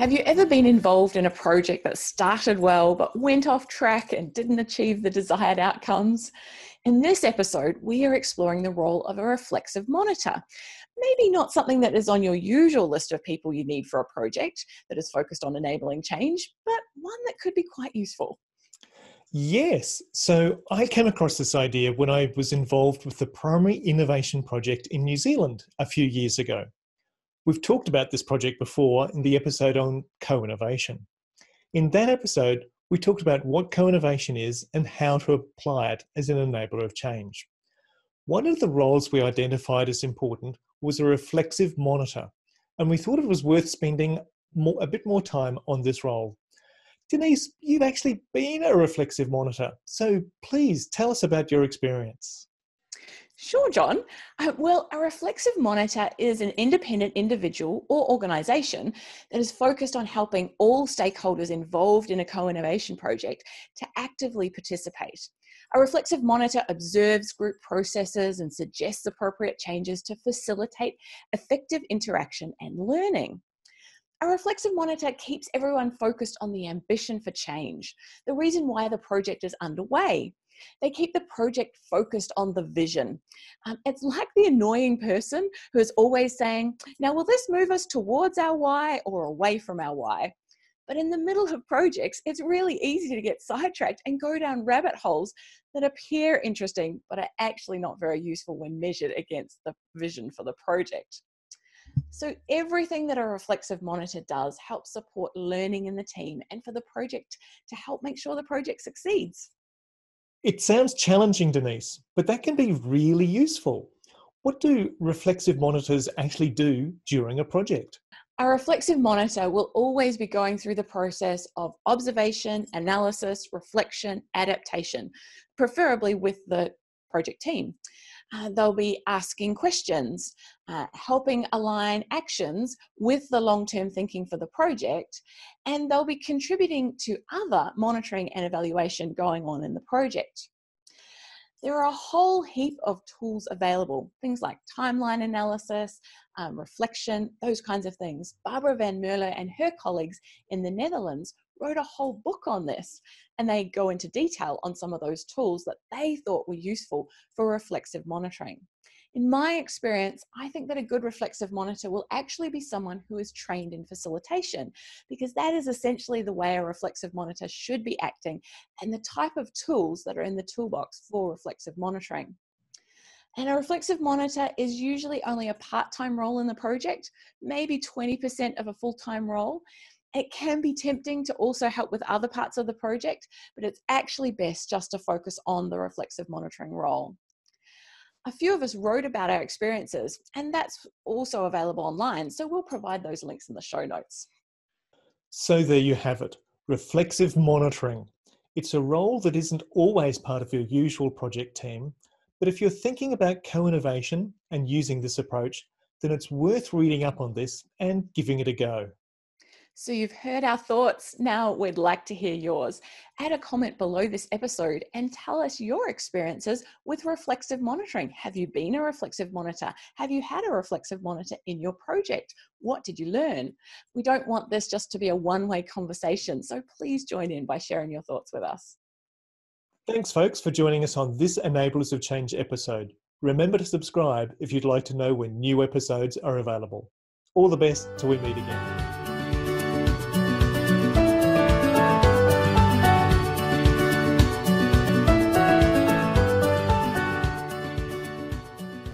Have you ever been involved in a project that started well but went off track and didn't achieve the desired outcomes? In this episode, we are exploring the role of a reflexive monitor. Maybe not something that is on your usual list of people you need for a project that is focused on enabling change, but one that could be quite useful. Yes. So I came across this idea when I was involved with the Primary Innovation Project in New Zealand a few years ago. We've talked about this project before in the episode on co innovation. In that episode, we talked about what co innovation is and how to apply it as an enabler of change. One of the roles we identified as important was a reflexive monitor, and we thought it was worth spending more, a bit more time on this role. Denise, you've actually been a reflexive monitor, so please tell us about your experience. Sure, John. Uh, well, a reflexive monitor is an independent individual or organisation that is focused on helping all stakeholders involved in a co innovation project to actively participate. A reflexive monitor observes group processes and suggests appropriate changes to facilitate effective interaction and learning. A reflexive monitor keeps everyone focused on the ambition for change, the reason why the project is underway, they keep the project focused on the vision. Um, it's like the annoying person who is always saying, Now, will this move us towards our why or away from our why? But in the middle of projects, it's really easy to get sidetracked and go down rabbit holes that appear interesting but are actually not very useful when measured against the vision for the project. So, everything that a reflexive monitor does helps support learning in the team and for the project to help make sure the project succeeds. It sounds challenging, Denise, but that can be really useful. What do reflexive monitors actually do during a project? A reflexive monitor will always be going through the process of observation, analysis, reflection, adaptation, preferably with the project team uh, they'll be asking questions, uh, helping align actions with the long term thinking for the project, and they'll be contributing to other monitoring and evaluation going on in the project. There are a whole heap of tools available, things like timeline analysis, um, reflection, those kinds of things. Barbara van Mierlo and her colleagues in the Netherlands wrote a whole book on this and they go into detail on some of those tools that they thought were useful for reflexive monitoring. In my experience, I think that a good reflexive monitor will actually be someone who is trained in facilitation because that is essentially the way a reflexive monitor should be acting and the type of tools that are in the toolbox for reflexive monitoring. And a reflexive monitor is usually only a part time role in the project, maybe 20% of a full time role it can be tempting to also help with other parts of the project, but it's actually best just to focus on the reflexive monitoring role. A few of us wrote about our experiences, and that's also available online, so we'll provide those links in the show notes. So, there you have it reflexive monitoring. It's a role that isn't always part of your usual project team, but if you're thinking about co innovation and using this approach, then it's worth reading up on this and giving it a go. So you've heard our thoughts. Now we'd like to hear yours. Add a comment below this episode and tell us your experiences with reflexive monitoring. Have you been a reflexive monitor? Have you had a reflexive monitor in your project? What did you learn? We don't want this just to be a one way conversation, so please join in by sharing your thoughts with us. Thanks, folks, for joining us on this Enablers of Change episode. Remember to subscribe if you'd like to know when new episodes are available. All the best till we meet again.